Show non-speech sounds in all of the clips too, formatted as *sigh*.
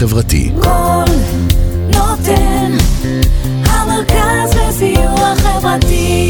חברתי. קול נותן, המרכז לסיוע חברתי.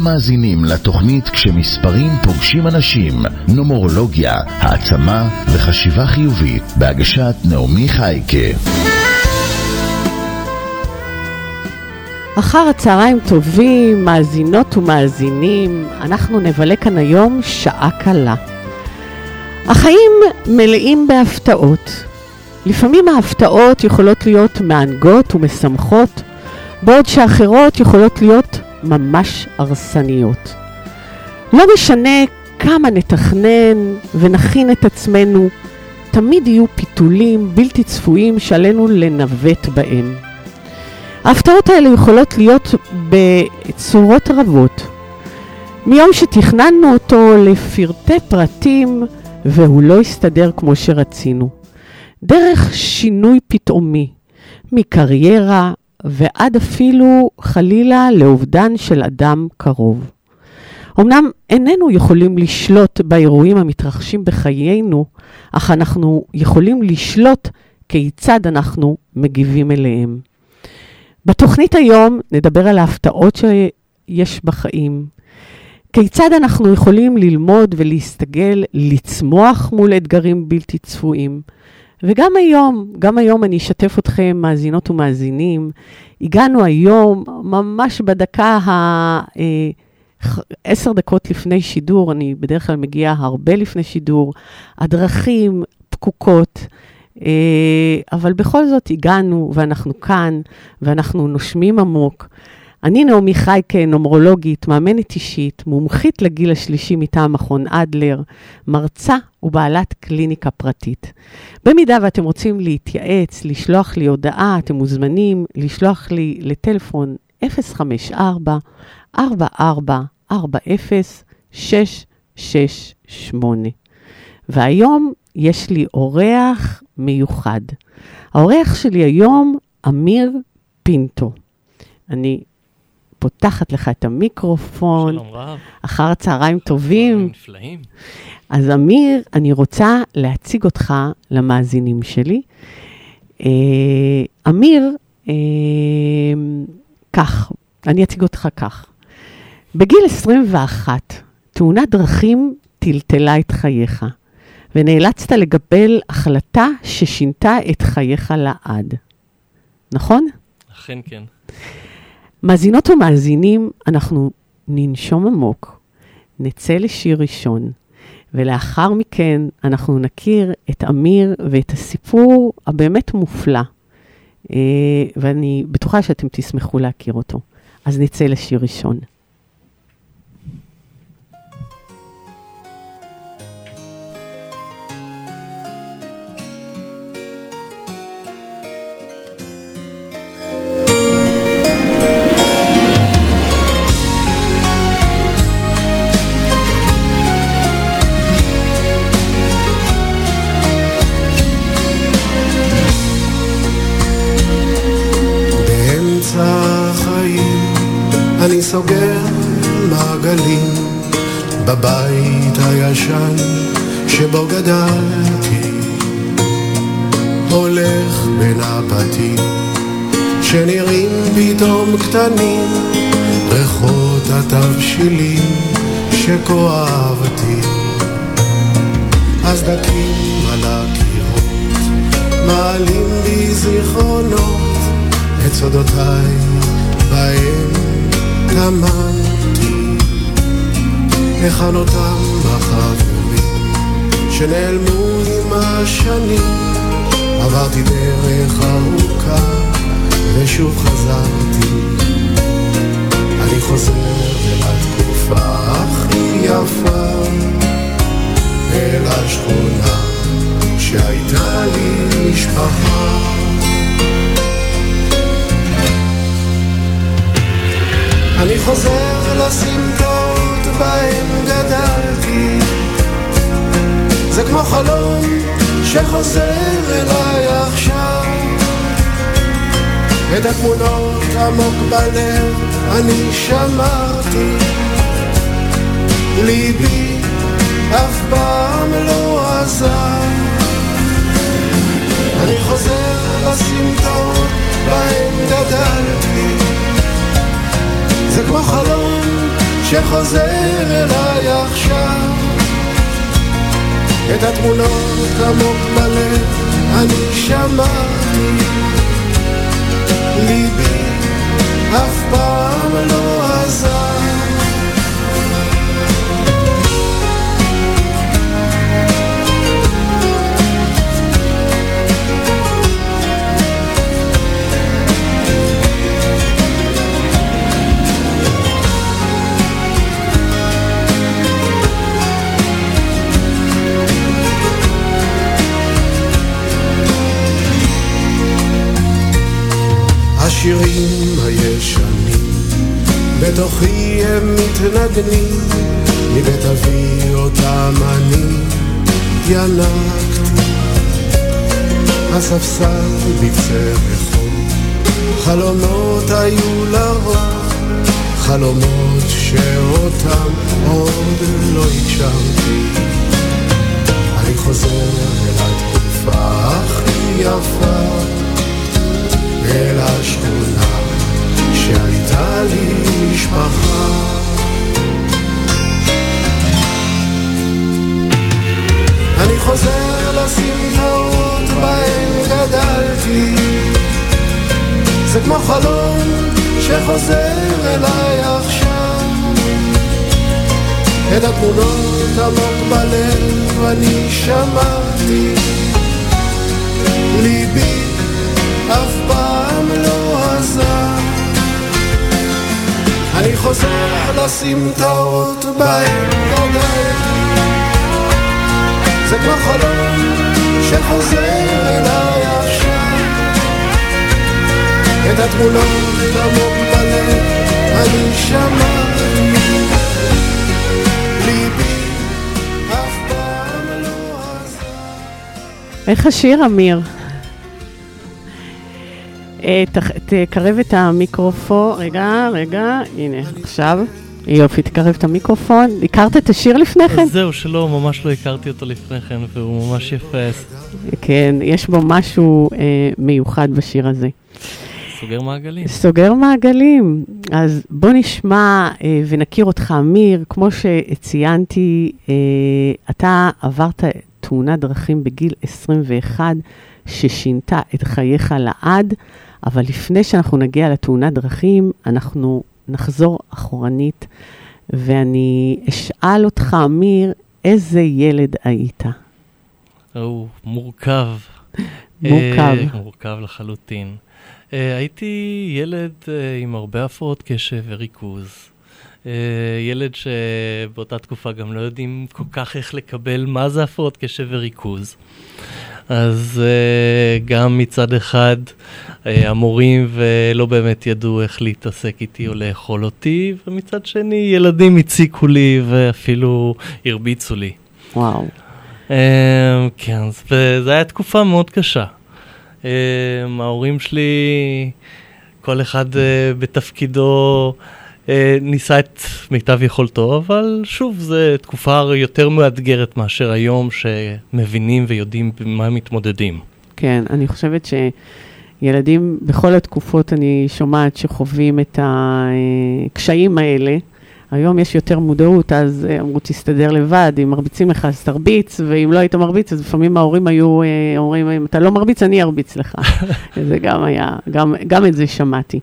אתם מאזינים לתוכנית כשמספרים פוגשים אנשים, נומרולוגיה, העצמה וחשיבה חיובית, בהגשת נעמי חייקה. אחר הצהריים טובים, מאזינות ומאזינים, אנחנו נבלה כאן היום שעה קלה. החיים מלאים בהפתעות. לפעמים ההפתעות יכולות להיות מענגות ומשמחות, בעוד שאחרות יכולות להיות ממש הרסניות. לא משנה כמה נתכנן ונכין את עצמנו, תמיד יהיו פיתולים בלתי צפויים שעלינו לנווט בהם. ההפתעות האלה יכולות להיות בצורות רבות. מיום שתכננו אותו לפרטי פרטים והוא לא הסתדר כמו שרצינו. דרך שינוי פתאומי, מקריירה ועד אפילו חלילה לאובדן של אדם קרוב. אמנם איננו יכולים לשלוט באירועים המתרחשים בחיינו, אך אנחנו יכולים לשלוט כיצד אנחנו מגיבים אליהם. בתוכנית היום נדבר על ההפתעות שיש בחיים. כיצד אנחנו יכולים ללמוד ולהסתגל, לצמוח מול אתגרים בלתי צפויים. וגם היום, גם היום אני אשתף אתכם, מאזינות ומאזינים, הגענו היום, ממש בדקה ה... אה, עשר דקות לפני שידור, אני בדרך כלל מגיעה הרבה לפני שידור, הדרכים פקוקות, אה, אבל בכל זאת הגענו ואנחנו כאן, ואנחנו נושמים עמוק. אני נעמי חייקה, נומרולוגית, מאמנת אישית, מומחית לגיל השלישי מטעם מכון אדלר, מרצה ובעלת קליניקה פרטית. במידה ואתם רוצים להתייעץ, לשלוח לי הודעה, אתם מוזמנים לשלוח לי לטלפון 054 44 40 668. והיום יש לי אורח מיוחד. האורח שלי היום, אמיר פינטו. אני פותחת לך את המיקרופון. שלום רב. אחר צהריים טובים. נפלאים. אז אמיר, אני רוצה להציג אותך למאזינים שלי. אה, אמיר, אה, כך, אני אציג אותך כך. בגיל 21, תאונת דרכים טלטלה את חייך, ונאלצת לקבל החלטה ששינתה את חייך לעד. נכון? אכן כן. מאזינות ומאזינים, אנחנו ננשום עמוק, נצא לשיר ראשון, ולאחר מכן אנחנו נכיר את אמיר ואת הסיפור הבאמת מופלא, אה, ואני בטוחה שאתם תשמחו להכיר אותו. אז נצא לשיר ראשון. אני סוגר מעגלים בבית הישן שבו גדלתי. הולך בין הבתים שנראים פתאום קטנים ריחות התבשילים שכה אהבתי הסדקים על הקירות מעלים בי זיכרונות את סודותיי בהם טמנתי היכן אותם החברים שנעלמו עם השנים. עברתי דרך ארוכה ושוב חזרתי. אני חוזר אל התקופה הכי יפה אל השכונה שהייתה לי משפחה אני חוזר לסמטות בהם גדלתי. זה כמו חלום שחוזר אליי עכשיו. את התמונות עמוק בלב אני שמרתי. ליבי אף פעם לא עזר. אני חוזר לסמטות בהם גדלתי זה כמו חלום שחוזר אליי עכשיו. את התמונות עמוק בלב אני שמעתי. ליבי אף פעם לא הספסל בקצה רחוב חלומות היו לרוב חלומות שאותם עוד לא הגשמתי אני חוזר אל התקופה הכי יפה אל השכונה שהייתה לי משפחה. אני חוזר לסמטאות בהן גדלתי זה כמו חלום שחוזר אליי עכשיו את התמונות עמוק בלב אני שמעתי ליבי אף פעם לא עזר. אני חוזר לסמטאות בהם גדלתי. זה כמו חלום שחוזר אליי עכשיו. את התמונות עמוק בלב אני פעם לא. איך השיר, אמיר? אה, תקרב את המיקרופון, רגע, רגע, הנה, עכשיו. יופי, תקרב את המיקרופון. הכרת את השיר לפני כן? זהו, שלא, ממש לא הכרתי אותו לפני כן, והוא ממש יפה. כן, יש בו משהו אה, מיוחד בשיר הזה. סוגר מעגלים. סוגר מעגלים. אז בוא נשמע אה, ונכיר אותך, אמיר. כמו שציינתי, אה, אתה עברת תאונת דרכים בגיל 21, ששינתה את חייך לעד, אבל לפני שאנחנו נגיע לתאונת דרכים, אנחנו נחזור אחורנית, ואני אשאל אותך, אמיר, איזה ילד היית? הוא מורכב. מורכב. אה, מורכב לחלוטין. אה, הייתי ילד אה, עם הרבה הפרעות קשב וריכוז. ילד שבאותה תקופה גם לא יודעים כל כך איך לקבל מה זה הפרעות קשב וריכוז. אז uh, גם מצד אחד uh, המורים ולא באמת ידעו איך להתעסק איתי או לאכול אותי, ומצד שני ילדים הציקו לי ואפילו הרביצו לי. וואו. Uh, כן, וזו הייתה תקופה מאוד קשה. Uh, ההורים שלי, כל אחד uh, בתפקידו ניסה את מיטב יכולתו, אבל שוב, זו תקופה יותר מאתגרת מאשר היום, שמבינים ויודעים במה הם מתמודדים. כן, אני חושבת שילדים בכל התקופות, אני שומעת שחווים את הקשיים האלה. היום יש יותר מודעות, אז אה, אמרו, תסתדר לבד, אם מרביצים לך, אז תרביץ, ואם לא היית מרביץ, אז לפעמים ההורים היו אה, אומרים, אם אתה לא מרביץ, אני ארביץ לך. *laughs* זה גם היה, גם, גם את זה שמעתי.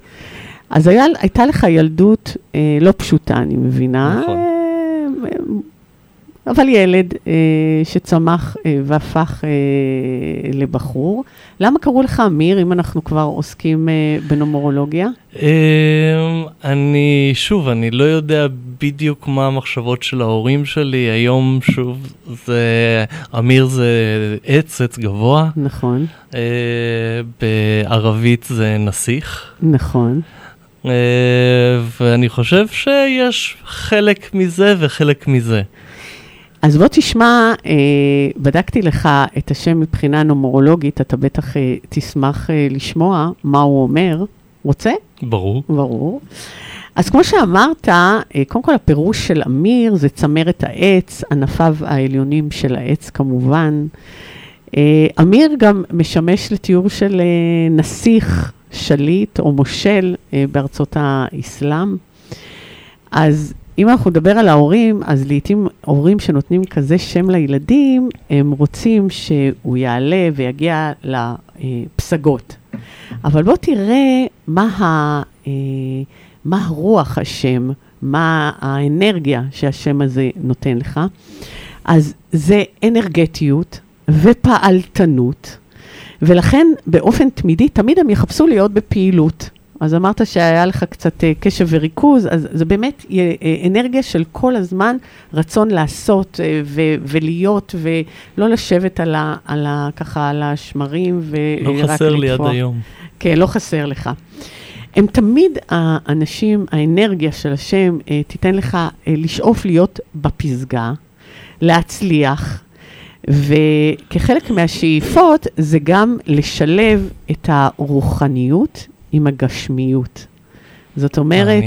אז היה, הייתה לך ילדות אה, לא פשוטה, אני מבינה. נכון. אה, אבל ילד אה, שצמח אה, והפך אה, לבחור. למה קראו לך אמיר, אם אנחנו כבר עוסקים אה, בנומרולוגיה? אמ, אני, שוב, אני לא יודע בדיוק מה המחשבות של ההורים שלי. היום, שוב, זה, אמיר זה עץ, עץ גבוה. נכון, אה, בערבית זה נסיך. נכון. אה, ואני חושב שיש חלק מזה וחלק מזה. אז בוא תשמע, אה, בדקתי לך את השם מבחינה נומרולוגית, אתה בטח אה, תשמח אה, לשמוע מה הוא אומר. רוצה? ברור. ברור. אז כמו שאמרת, קודם כל הפירוש של אמיר זה צמרת העץ, ענפיו העליונים של העץ כמובן. אמיר גם משמש לתיאור של נסיך, שליט או מושל אה, בארצות האסלאם. אז אם אנחנו נדבר על ההורים, אז לעתים הורים שנותנים כזה שם לילדים, הם רוצים שהוא יעלה ויגיע לפסגות. אבל בוא תראה מה, ה, אה, מה הרוח השם, מה האנרגיה שהשם הזה נותן לך. אז זה אנרגטיות ופעלתנות, ולכן באופן תמידי, תמיד הם יחפשו להיות בפעילות. אז אמרת שהיה לך קצת אה, קשב וריכוז, אז זה באמת אה, אה, אנרגיה של כל הזמן רצון לעשות ו- ולהיות, ולא לשבת על ה, על ה, ככה על השמרים לא ורק חסר לי עד. היום. כן, לא חסר לך. הם תמיד, האנשים, האנרגיה של השם תיתן לך לשאוף להיות בפסגה, להצליח, וכחלק מהשאיפות זה גם לשלב את הרוחניות עם הגשמיות. זאת אומרת.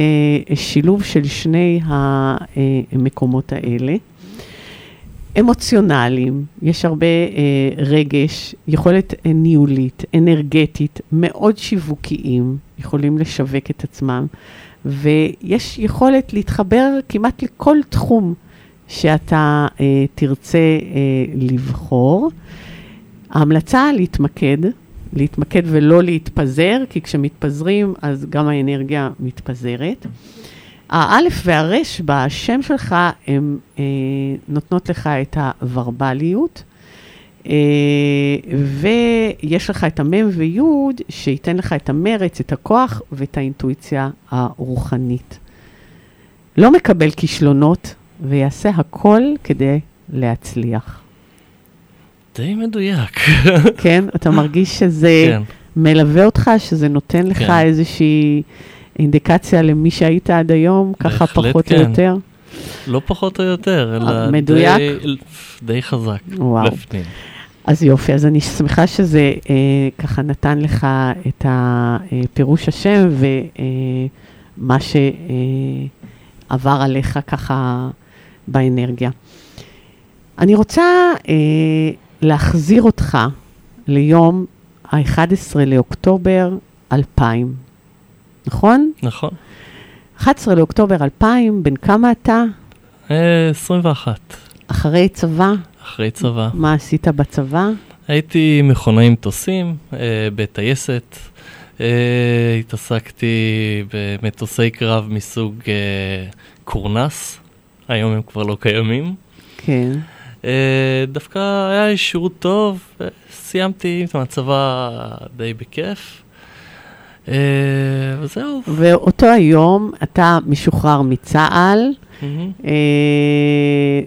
אה, שילוב של שני המקומות האלה. אמוציונליים, יש הרבה אה, רגש, יכולת אה, ניהולית, אנרגטית, מאוד שיווקיים, יכולים לשווק את עצמם, ויש יכולת להתחבר כמעט לכל תחום שאתה אה, תרצה אה, לבחור. ההמלצה להתמקד, להתמקד ולא להתפזר, כי כשמתפזרים אז גם האנרגיה מתפזרת. האלף והרש בשם שלך, הן אה, נותנות לך את הוורבליות, אה, ויש לך את המם ויוד, שייתן לך את המרץ, את הכוח ואת האינטואיציה הרוחנית. לא מקבל כישלונות, ויעשה הכל כדי להצליח. די מדויק. כן? אתה מרגיש שזה כן. מלווה אותך, שזה נותן לך כן. איזושהי אינדיקציה למי שהיית עד היום, ככה פחות כן. או יותר? לא פחות או יותר, אלא מדויק? די, די חזק וואו. בפנים. אז יופי, אז אני שמחה שזה אה, ככה נתן לך את הפירוש השם ומה שעבר עליך ככה באנרגיה. אני רוצה אה, להחזיר אותך ליום ה-11 לאוקטובר 2000, נכון? נכון. 11 לאוקטובר 2000, בן כמה אתה? אה, 21, אחרי צבא? אחרי צבא. מה עשית בצבא? הייתי מכונאי מטוסים אה, בטייסת. אה, התעסקתי במטוסי קרב מסוג אה, קורנס, היום הם כבר לא קיימים. כן. אה, דווקא היה לי שירות טוב, אה, סיימתי את הצבא די בכיף. אה, וזהו. ואותו היום אתה משוחרר מצה"ל, מהמם. אה,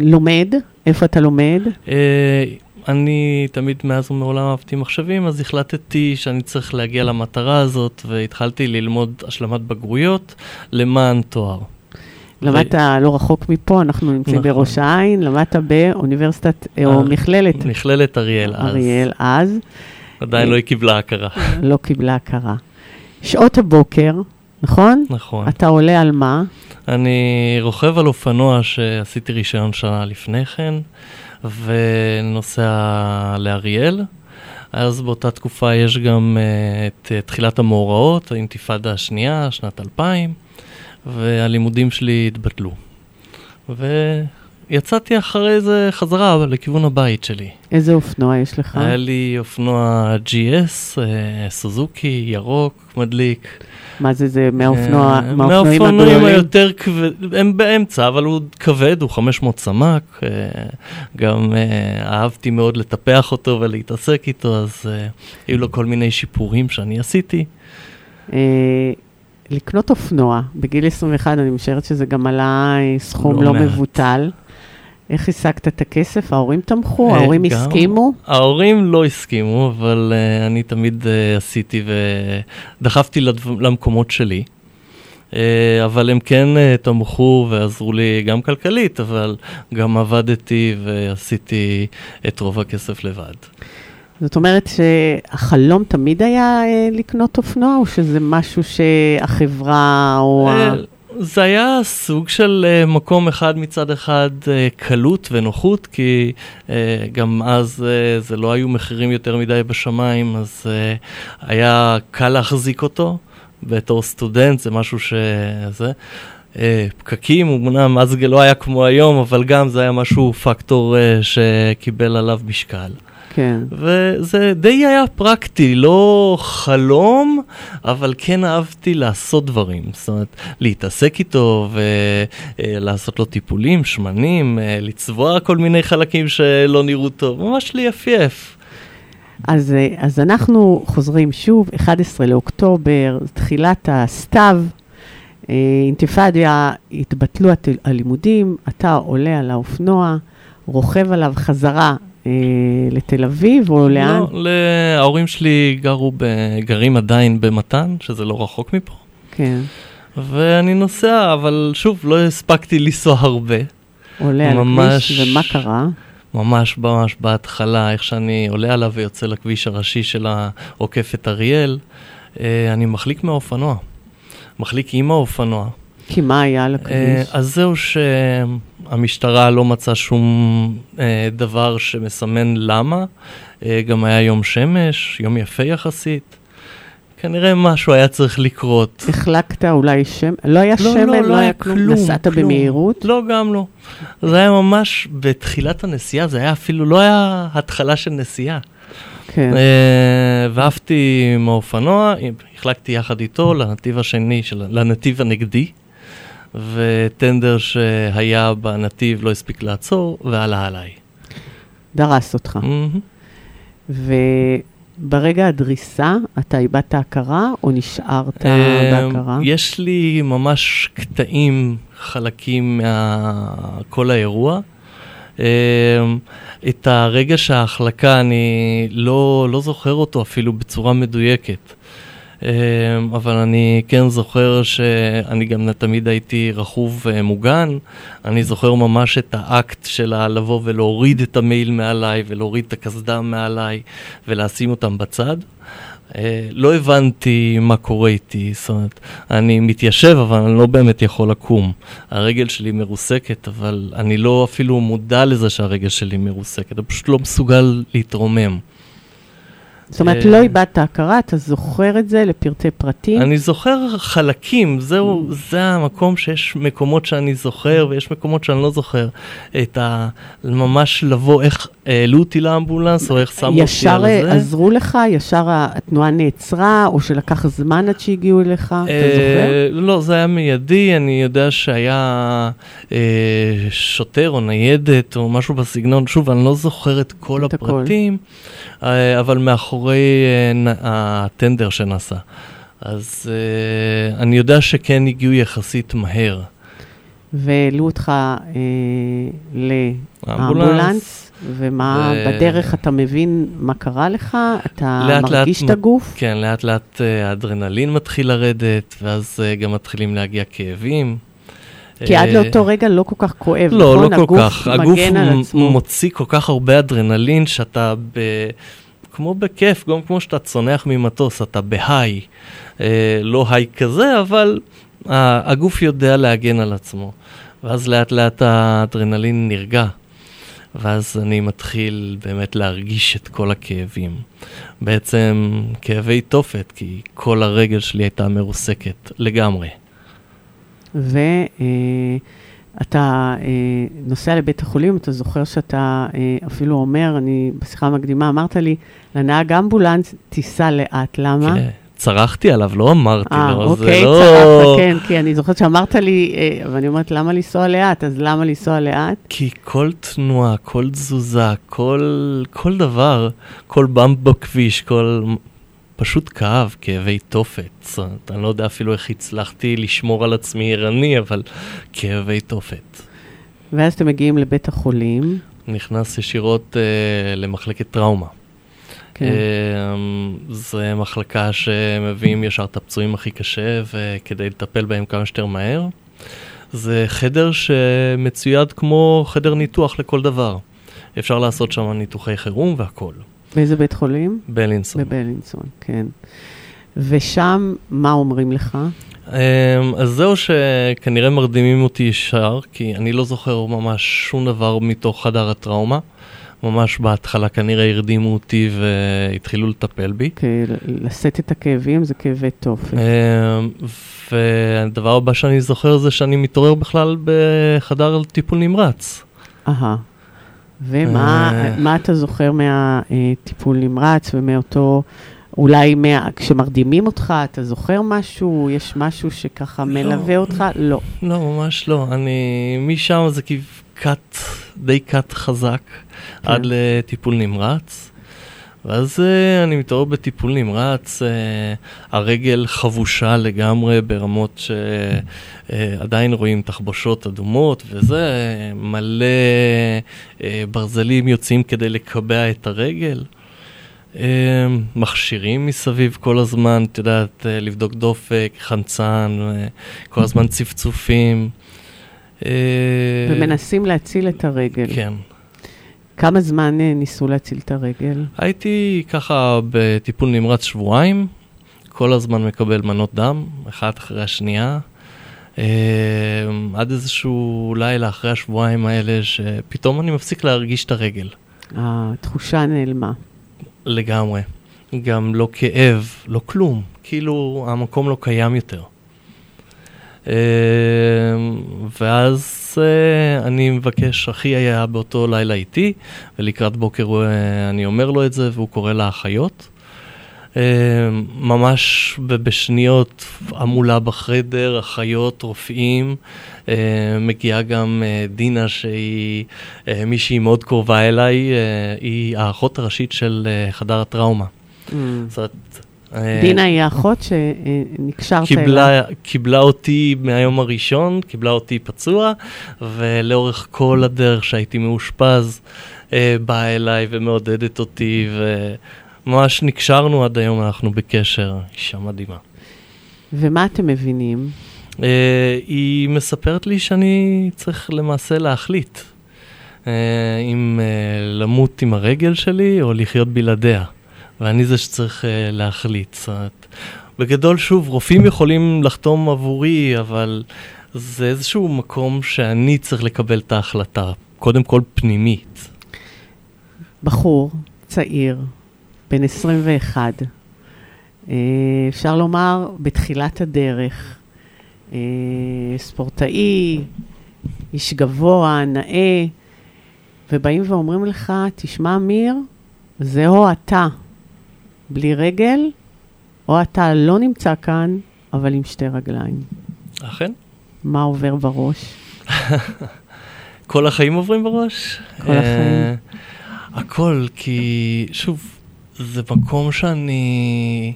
לומד, איפה אתה לומד? אה, אני תמיד מאז ומעולם אהבתי מחשבים, אז החלטתי שאני צריך להגיע למטרה הזאת, והתחלתי ללמוד השלמת בגרויות למען תואר. למדת לא רחוק מפה, אנחנו נמצאים נכון. בראש העין, למדת באוניברסיטת, אה, או אה, מכללת מכללת אריאל אז. אריאל אז, עדיין לא היא קיבלה הכרה. לא קיבלה הכרה. שעות הבוקר, נכון? נכון. אתה עולה על מה? אני רוכב על אופנוע שעשיתי רישיון שנה לפני כן, ונוסע לאריאל. אז באותה תקופה יש גם uh, את uh, תחילת המאורעות, האינתיפאדה השנייה, שנת 2000, והלימודים שלי התבטלו. ויצאתי אחרי זה חזרה לכיוון הבית שלי. איזה אופנוע יש לך? היה לי אופנוע GS, uh, סוזוקי, ירוק, מדליק. מה זה, זה מהאופנוע, אה, מהאופנועים מהאופנועים הגדולים? היותר כבד, הם באמצע, אבל הוא כבד, הוא 500 סמ"ק. אה, גם אה, אהבתי מאוד לטפח אותו ולהתעסק איתו, אז אה, היו לו כל מיני שיפורים שאני עשיתי. לקנות אופנוע, בגיל 21, אני משערת שזה גם עלה אה, סכום לא לא. מבוטל. איך השגת את הכסף? ההורים תמכו? אה, ההורים גם- הסכימו? ההורים לא הסכימו, אבל uh, אני תמיד uh, עשיתי ודחפתי לדב... למקומות שלי. Uh, אבל הם כן uh, תמכו ועזרו לי גם כלכלית, אבל גם עבדתי ועשיתי את רוב הכסף לבד. זאת אומרת שהחלום תמיד היה אה, לקנות אופנוע, או שזה משהו שהחברה או... אה, זה היה סוג של אה, מקום אחד מצד אחד קלות ונוחות, כי גם אז זה לא היו מחירים יותר מדי בשמיים, אז היה קל להחזיק אותו. בתור סטודנט זה משהו שזה. פקקים, אמנם אז זה לא היה כמו היום, אבל גם זה היה משהו, פקטור שקיבל עליו משקל. כן. וזה די היה פרקטי, לא חלום, אבל כן אהבתי לעשות דברים. זאת אומרת, להתעסק איתו ולעשות לו טיפולים, שמנים, אה, לצבוע כל מיני חלקים שלא נראו טוב, ממש ליפייף. אז, אה, אז אנחנו חוזרים שוב, 11 לאוקטובר, תחילת הסתיו, אה, אינתיפאדה, התבטלו הת- הלימודים, אתה עולה על האופנוע, רוכב עליו חזרה אה, לתל אביב, או לאן? לא, ההורים שלי גרו, ב... גרים עדיין במתן, שזה לא רחוק מפה. כן, ואני נוסע, אבל שוב, לא הספקתי לנסוע הרבה. עולה על ממש- הכביש, ומה קרה? ממש ממש בהתחלה, איך שאני עולה עליו ויוצא לכביש הראשי של העוקף את אריאל, אה, אני מחליק מהאופנוע. מחליק עם האופנוע. כי מה היה על אה, הכביש? אז זהו שהמשטרה לא מצאה שום אה, דבר שמסמן למה. אה, גם היה יום שמש, יום יפה יחסית. כנראה משהו היה צריך לקרות. החלקת אולי שם, לא היה שמן, לא, היה כלום, נסעת כלום. במהירות? לא, גם לא. זה היה ממש בתחילת הנסיעה, זה היה אפילו, לא היה התחלה של נסיעה. כן. אה, ועפתי עם האופנוע, החלקתי יחד איתו לנתיב השני, של, לנתיב הנגדי, וטנדר שהיה בנתיב לא הספיק לעצור, ועלה עליי. דרס אותך. מהמם. וברגע הדריסה, אתה איבדת הכרה או נשארת אה, בהכרה? יש לי ממש קטעים, חלקים מכל האירוע. אה, את הרגע שההחלקה, אני לא, לא זוכר אותו אפילו בצורה מדויקת. אה, אבל אני כן זוכר שאני גם תמיד הייתי רכוב אה, מוגן. אני זוכר ממש את האקט של לבוא ולהוריד את המעיל מעליי ולהוריד את הקסדה מעליי ולשים אותם בצד. אה, לא הבנתי מה קורה איתי, זאת אומרת, אני מתיישב אבל אני לא באמת יכול לקום. הרגל שלי מרוסקת, אבל אני לא אפילו מודע לזה שהרגל שלי מרוסקת, אני פשוט לא מסוגל להתרומם. זאת אומרת, אה, לא איבדת הכרה, אתה זוכר את זה לפרטי פרטים? אני זוכר חלקים, זהו, זה המקום שיש מקומות שאני זוכר ויש מקומות שאני לא זוכר. את ה... ממש לבוא, איך, העלו אותי לאמבולנס, או איך שמו אותי ישר על אה, זה. עזרו לך? ישר התנועה נעצרה, או שלקח זמן עד שהגיעו אליך? אתה זוכר? אה, לא, זה היה מיידי, אני יודע שהיה אה, שוטר או ניידת או משהו בסגנון, שוב, אני לא זוכר את כל. הפרטים, אבל מאחורי הטנדר שנסע. אז אני יודע שכן הגיעו יחסית מהר. והעלו אותך אה. לאמבולנס, ומה, ו- בדרך אתה מבין מה קרה לך? אתה לאט לאט מרגיש את מ- הגוף? כן, לאט לאט אה, האדרנלין מתחיל לרדת, ואז אה, גם מתחילים להגיע כאבים. כי עד אה, לאותו רגע לא כל כך כואב, לא, נכון? לא כל הגוף כך. הגוף מגן על מ- עצמו. מוציא כל כך הרבה אדרנלין שאתה ב... כמו בכיף, גם כמו שאתה צונח ממטוס, אתה בהיי. אה, לא היי כזה, אבל ה- הגוף יודע להגן על עצמו. ואז לאט לאט האדרנלין נרגע. ואז אני מתחיל באמת להרגיש את כל הכאבים. בעצם כאבי תופת, כי כל הרגל שלי הייתה מרוסקת לגמרי. ואתה נוסע לבית החולים, אתה זוכר שאתה אה, אפילו אומר, אני בשיחה המקדימה אמרת לי, לנהג אמבולנס, תיסע לאט, למה? כן, צרחתי עליו, לא אמרתי אה, לו, אוקיי, זה לא... צרחת, כן, כי אני זוכרת שאמרת לי, אה, ואני אומרת, למה לנסוע לאט? אז למה לנסוע לאט? כי כל תנועה, כל תזוזה, כל, כל דבר, כל במפ בכביש, כל... פשוט כאב, כאבי תופת. אני לא יודע אפילו איך הצלחתי לשמור על עצמי ערני, אבל כאבי תופת. ואז אתם מגיעים לבית החולים, נכנס ישירות אה, למחלקת טראומה. כן, אה, זה מחלקה שמביאים ישר את הפצועים הכי קשה, וכדי לטפל בהם כמה שיותר מהר. זה חדר שמצויד כמו חדר ניתוח לכל דבר. אפשר לעשות שם ניתוחי חירום והכול. באיזה בית חולים? בלינסון. בבלינסון, כן. ושם, מה אומרים לך? אמ, אז זהו שכנראה מרדימים אותי ישר, כי אני לא זוכר ממש שום דבר מתוך חדר הטראומה. ממש בהתחלה כנראה הרדימו אותי והתחילו לטפל בי. כי לשאת את הכאבים זה כאבי תופת. אמ, והדבר הבא שאני זוכר זה שאני מתעורר בכלל בחדר טיפול נמרץ. אהה. ומה אה. אתה זוכר מהטיפול נמרץ ומאותו, אולי מה, כשמרדימים אותך, אתה זוכר משהו? יש משהו שככה מלווה אותך? לא. לא, ממש לא. אני... משם זה קאט, די קאט חזק, כן. עד לטיפול נמרץ. ואז uh, אני מתעורר בטיפול נמרץ, uh, הרגל חבושה לגמרי ברמות שעדיין רואים תחבושות אדומות וזה, אה, מלא uh, ברזלים יוצאים כדי לקבע את הרגל. Uh, מכשירים מסביב כל הזמן, את יודעת, uh, לבדוק דופק, חמצן, uh, כל הזמן צפצופים. Uh, ומנסים להציל את הרגל. כן. כמה זמן אה, ניסו להציל את הרגל? הייתי ככה בטיפול נמרץ שבועיים, כל הזמן מקבל מנות דם, אחת אחרי השנייה. אה, עד איזשהו לילה אחרי השבועיים האלה, שפתאום אני מפסיק להרגיש את הרגל. התחושה נעלמה. לגמרי. גם לא כאב, לא כלום. כאילו המקום לא קיים יותר. אה, ואז אה, אני מבקש, אחי היה באותו לילה איתי, ולקראת בוקר אה, אני אומר לו את זה, והוא קורא לאחיות. אה, ממש בשניות המולה בחדר, אחיות, רופאים. אה, מגיעה גם אה, דינה שהיא מישהי מאוד קרובה אליי, היא האחות הראשית של חדר הטראומה. זאת אומרת, דינה היא האחות שנקשרת אליה. קיבלה, אותי מהיום הראשון, קיבלה אותי פצוע, ולאורך כל הדרך שהייתי מאושפז, אה, באה אליי ומעודדת אותי, וממש נקשרנו עד היום, אנחנו בקשר, אישה מדהימה. ומה אתם מבינים? אה, היא מספרת לי שאני צריך למעשה להחליט אה, אם אה, למות עם הרגל שלי או לחיות בלעדיה. ואני זה שצריך אה, להחליט. זאת בגדול, שוב, רופאים יכולים לחתום עבורי, אבל זה איזשהו מקום שאני צריך לקבל את ההחלטה, קודם כל פנימית. בחור צעיר, בן 21, אה, אפשר לומר בתחילת הדרך, אה, ספורטאי, איש גבוה, נאה, ובאים ואומרים לך, תשמע, אמיר, זה או אתה בלי רגל, או אתה לא נמצא כאן, אבל עם שתי רגליים. אכן. מה עובר בראש? *laughs* כל החיים עוברים בראש? כל החיים. אה, הכל, כי שוב, זה מקום שאני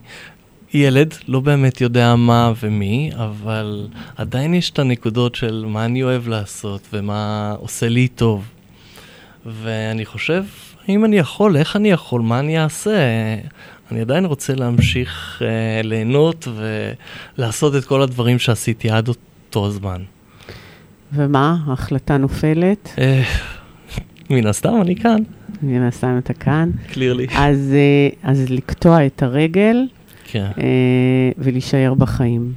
ילד, לא באמת יודע מה ומי, אבל עדיין יש את הנקודות של מה אני אוהב לעשות ומה עושה לי טוב. ואני חושב, אם אני יכול, איך אני יכול, מה אני אעשה? אני עדיין רוצה להמשיך אה, ליהנות ולעשות את כל הדברים שעשיתי עד אותו זמן. ומה? ההחלטה נופלת? אה, מן הסתם, אני כאן, מן הסתם אתה כאן. קלירלי. אז, אה, אז לקטוע את הרגל כן. אה, ולהישאר בחיים.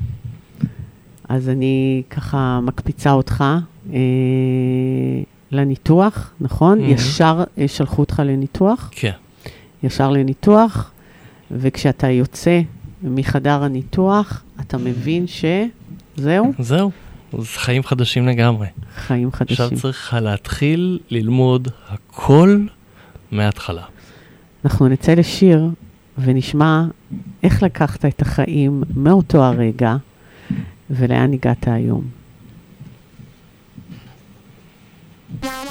אז אני ככה מקפיצה אותך אה, לניתוח, נכון? Mhm. ישר אה, שלחו אותך לניתוח, כן. ישר לניתוח, וכשאתה יוצא מחדר הניתוח, אתה מבין שזהו, זהו, אז חיים חדשים לגמרי. חיים חדשים. עכשיו צריך להתחיל ללמוד הכל מההתחלה. אנחנו נצא לשיר ונשמע איך לקחת את החיים מאותו הרגע ולאן הגעת היום. צלץ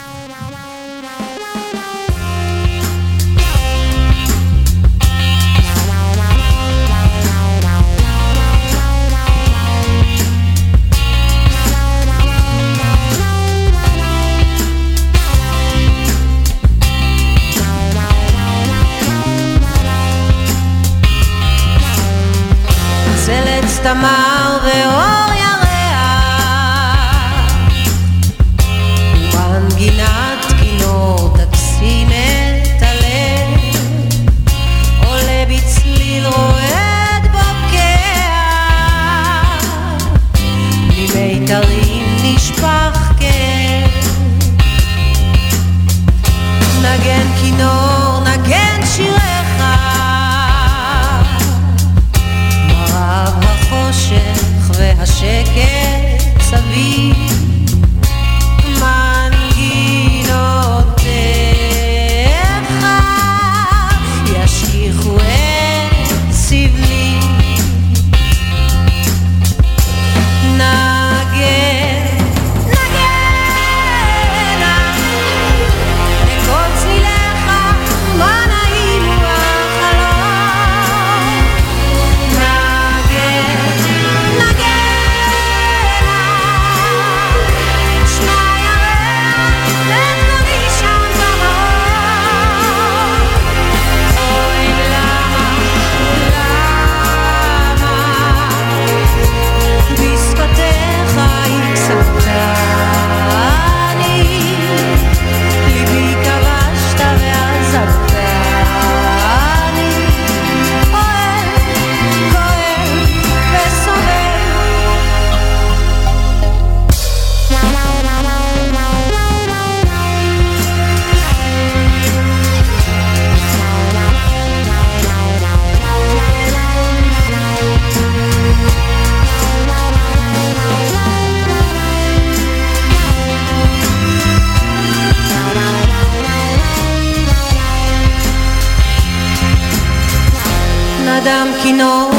he know.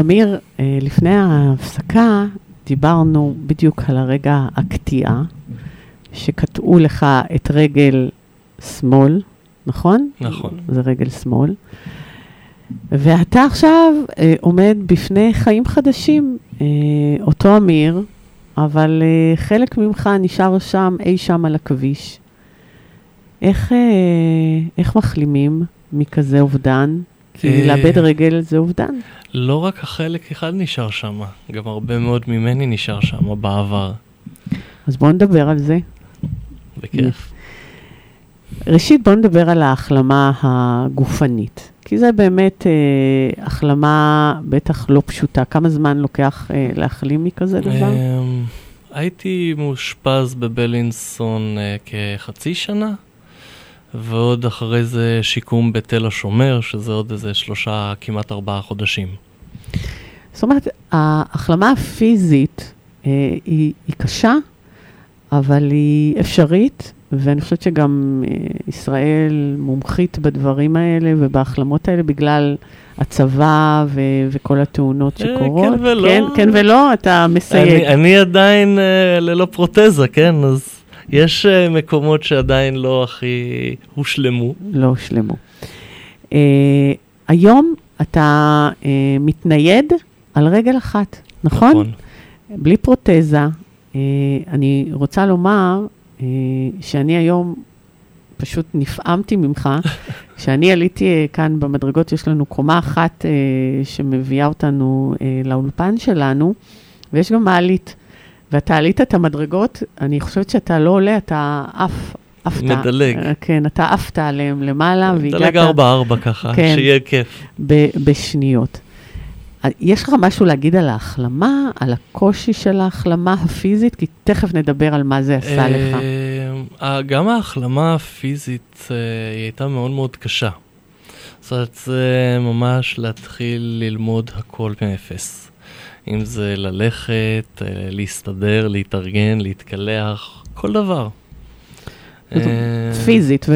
אמיר, אה, לפני ההפסקה דיברנו בדיוק על הרגע הקטיעה, שקטעו לך את רגל שמאל, נכון? נכון. זה רגל שמאל. ואתה עכשיו אה, עומד בפני חיים חדשים, אה, אותו אמיר, אבל אה, חלק ממך נשאר שם, אי שם על הכביש. איך, אה, איך מחלימים מכזה אובדן? כי אה, לאבד רגל זה אובדן. לא רק החלק אחד נשאר שם, גם הרבה מאוד ממני נשאר שם בעבר. אז בואו נדבר על זה. בכיף. ראשית, בואו נדבר על ההחלמה הגופנית, כי זה באמת אה, החלמה בטח לא פשוטה. כמה זמן לוקח אה, להחלים מכזה דבר? אמ, הייתי מאושפז בבלינסון אה, כחצי שנה, ועוד אחרי זה שיקום בתל השומר, שזה עוד איזה שלושה, כמעט ארבעה חודשים. זאת אומרת, ההחלמה הפיזית אה, היא, היא קשה, אבל היא אפשרית, ואני חושבת שגם אה, ישראל מומחית בדברים האלה ובהחלמות האלה בגלל הצבא ו- וכל התאונות אה, שקורות. כן ולא. כן, כן ולא, אתה מסייג. אני, אני עדיין אה, ללא פרוטזה, כן? אז יש אה, מקומות שעדיין לא הכי הושלמו. לא הושלמו. Uh, היום אתה uh, מתנייד על רגל אחת, נכון? נכון. בלי פרוטזה. Uh, אני רוצה לומר uh, שאני היום פשוט נפעמתי ממך. *laughs* כשאני עליתי uh, כאן במדרגות, יש לנו קומה אחת uh, שמביאה אותנו uh, לאולפן שלנו, ויש גם מעלית. ואתה עלית את המדרגות, אני חושבת שאתה לא עולה, אתה עף. עפת. מדלג. אה, כן, אתה עפת עליהם למעלה דלג והגעת ארבע ארבע ככה, כן. שיהיה כיף. ב- בשניות. אה, יש לך משהו להגיד על ההחלמה, על הקושי של ההחלמה הפיזית? כי תכף נדבר על מה זה עשה לך. אה, גם ההחלמה הפיזית היא הייתה מאוד מאוד קשה. זאת אומרת, זה ממש להתחיל ללמוד הכל מאפס. אם זה ללכת, אה, להסתדר, להתארגן, להתקלח, כל דבר. אה, פיזית,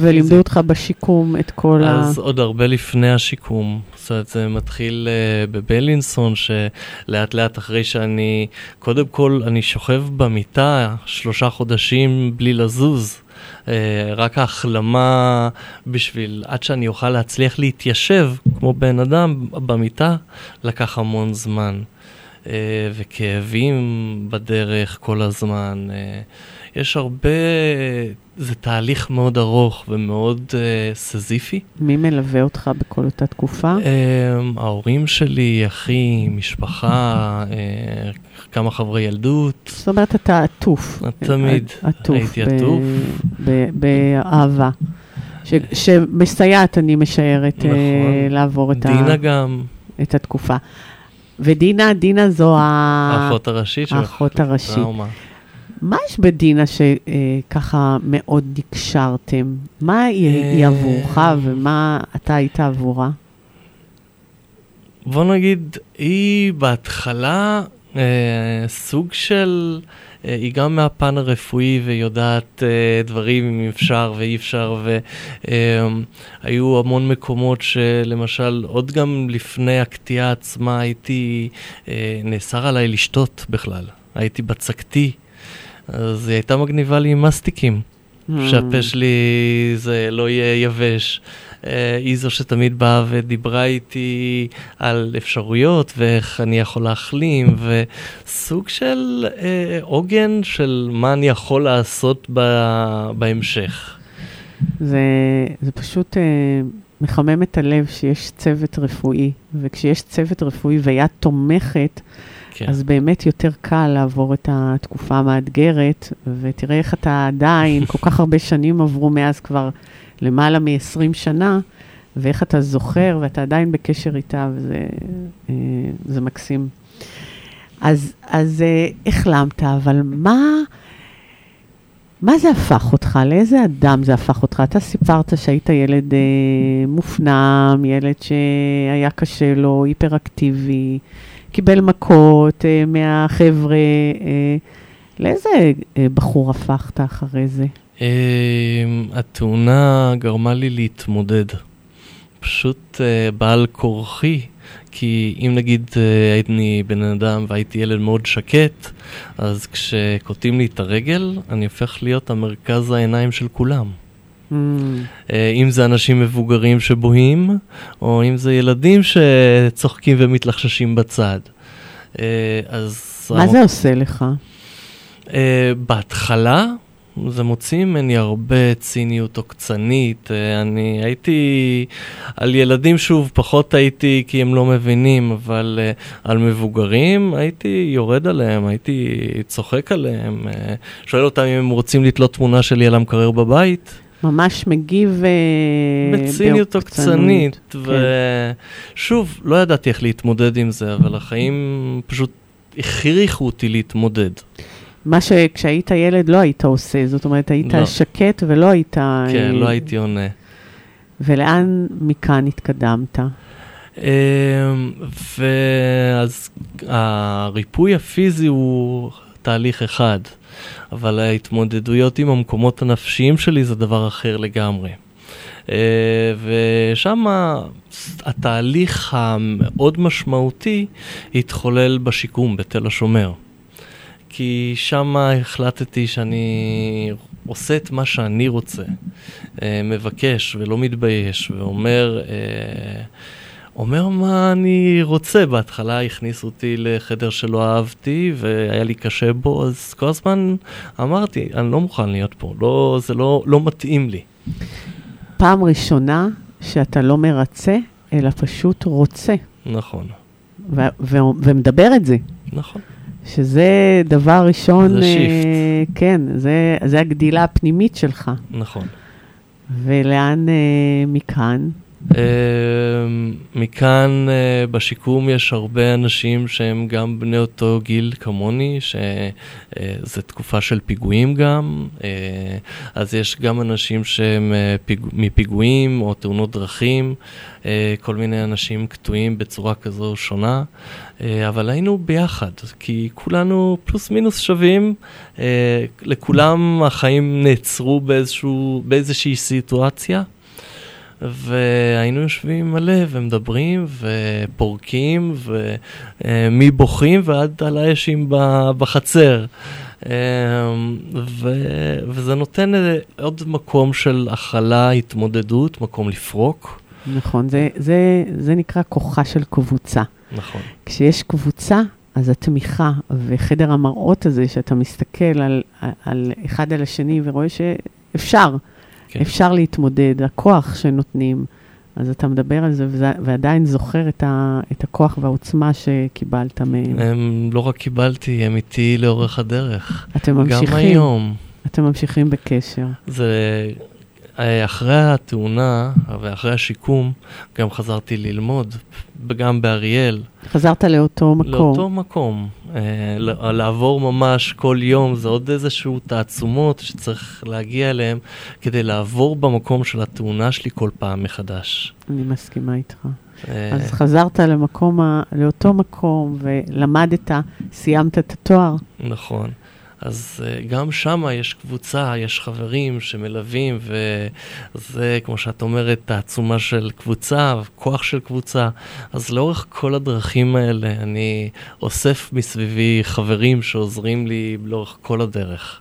ולימדו. אותך בשיקום את כל ה... אז עוד הרבה לפני השיקום. זאת אומרת, זה מתחיל uh, בבלינסון, שלאט לאט אחרי שאני, קודם כל, אני שוכב במיטה שלושה חודשים בלי לזוז. Uh, רק ההחלמה בשביל, עד שאני אוכל להצליח להתיישב כמו בן אדם במיטה, לקח המון זמן. Uh, וכאבים בדרך כל הזמן. Uh, יש הרבה, זה תהליך מאוד ארוך ומאוד uh, סזיפי. מי מלווה אותך בכל אותה תקופה? Um, ההורים שלי, אחי, משפחה, uh, כמה חברי ילדות. זאת אומרת, אתה עטוף. תמיד עטוף. הייתי עטוף. באהבה. ש- שמסייעת, אני משערת, אה, נכון. לעבור את ה- דינה גם, את התקופה. ודינה, דינה זו ה... האחות הראשית של האחות הראשית. טראומה. מה יש בדינה שככה מאוד נקשרתם? מה היא, אה. עבורך ומה אתה היית עבורה? בוא נגיד, היא בהתחלה אה, סוג של, אה, היא גם מהפן הרפואי ויודעת אה, דברים אם אפשר ואי אפשר, והיו המון מקומות שלמשל, עוד גם לפני הקטיעה עצמה הייתי, אה, נאסר עליי לשתות בכלל, הייתי בצקתי, אז היא הייתה מגניבה לי עם מסטיקים. Mm. שהפה שלי זה לא יהיה יבש. אה, היא זו שתמיד באה ודיברה איתי על אפשרויות ואיך אני יכול להחלים, וסוג של אה, עוגן של מה אני יכול לעשות ב- בהמשך. זה, זה פשוט אה, מחמם את הלב שיש צוות רפואי, וכשיש צוות רפואי ויד תומכת, כן. אז באמת יותר קל לעבור את התקופה המאתגרת, ותראה איך אתה עדיין, *laughs* כל כך הרבה שנים עברו מאז כבר למעלה מ-20 שנה, ואיך אתה זוכר ואתה עדיין בקשר איתה, וזה אה, זה מקסים. אז, אז אה, החלמת, אבל מה, מה זה הפך אותך? לאיזה אדם זה הפך אותך? אתה סיפרת שהיית ילד אה, מופנם, ילד שהיה קשה לו, היפראקטיבי, קיבל מכות אה, מהחבר'ה. אה, לאיזה אה, בחור הפכת אחרי זה? אה, התאונה גרמה לי להתמודד. פשוט אה, בעל כורחי, כי אם נגיד אה, הייתי בן אדם והייתי ילד מאוד שקט, אז כשקוטעים לי את הרגל, אני הופך להיות המרכז העיניים של כולם. אה, אם זה אנשים מבוגרים שבוהים, או אם זה ילדים שצוחקים ומתלחששים בצד. אה, אז... מה זה עושה לך? אה, בהתחלה זה מוציא ממני הרבה ציניות עוקצנית. אני הייתי, על ילדים שוב פחות הייתי כי הם לא מבינים, אבל על מבוגרים הייתי יורד עליהם, הייתי צוחק עליהם, שואל אותם אם הם רוצים לתלות תמונה שלי על המקרר בבית. ממש מגיב... אה, בציניות. עוקצנית, כן. ושוב, לא ידעתי איך להתמודד עם זה, אבל החיים פשוט הכריחו אותי להתמודד. מה שכשהיית ילד לא היית עושה, זאת אומרת, היית לא. שקט ולא היית... כן, אה, לא הייתי עונה. ולאן מכאן התקדמת? אמ, ואז הריפוי הפיזי הוא תהליך אחד, אבל ההתמודדויות עם המקומות הנפשיים שלי זה דבר אחר לגמרי. אה, ושם התהליך המאוד משמעותי התחולל בשיקום בתל השומר. כי שם החלטתי שאני עושה את מה שאני רוצה, אה, מבקש ולא מתבייש, ואומר אה, אומר מה אני רוצה. בהתחלה הכניסו אותי לחדר שלא אהבתי והיה לי קשה בו, אז כל הזמן אמרתי, אני לא מוכן להיות פה, לא, זה לא, לא מתאים לי. פעם ראשונה שאתה לא מרצה, אלא פשוט רוצה, נכון, ו- ו- ומדבר את זה. נכון. שזה דבר ראשון, זה אה, shift. כן, זה, זה הגדילה הפנימית שלך. נכון. ולאן אה, מכאן? אה, מכאן אה, בשיקום יש הרבה אנשים שהם גם בני אותו גיל כמוני, שזו תקופה של פיגועים גם, אה, אז יש גם אנשים שהם פיג... מפיגועים או תאונות דרכים, כל מיני אנשים קטועים בצורה כזו או שונה, אבל היינו ביחד, כי כולנו פלוס מינוס שווים, לכולם החיים נעצרו באיזשהו, באיזושהי סיטואציה. והיינו יושבים מלא ומדברים ופורקים ומבוכים ועד על האשים בחצר. אמ, ו- וזה נותן עוד מקום של הכלה, התמודדות, מקום לפרוק. נכון, זה, זה, זה נקרא כוחה של קבוצה. נכון. כשיש קבוצה, אז התמיכה וחדר המראות הזה, שאתה מסתכל על, על אחד על השני ורואה שאפשר, כן. אפשר להתמודד, הכוח שנותנים, אז אתה מדבר על זה וזה, ועדיין זוכר את, ה, את הכוח והעוצמה שקיבלת מהם. הם לא רק קיבלתי, הם איתי לאורך הדרך. אתם גם ממשיכים, היום. אתם ממשיכים בקשר. זה... אה, אחרי התאונה ואחרי השיקום, גם חזרתי ללמוד, גם באריאל. חזרת לאותו מקום. לאותו מקום. אה, לעבור ממש כל יום, זה עוד איזשהו תעצומות שצריך להגיע אליהם כדי לעבור במקום של התאונה שלי כל פעם מחדש. אני מסכימה איתך. אה, אז חזרת למקום, לאותו מקום ולמדת, סיימת את התואר. נכון. אז uh, גם שם יש קבוצה, יש חברים שמלווים, וזה, כמו שאת אומרת, תעצומה של קבוצה, כוח של קבוצה. אז לאורך כל הדרכים האלה, אני אוסף מסביבי חברים שעוזרים לי לאורך כל הדרך.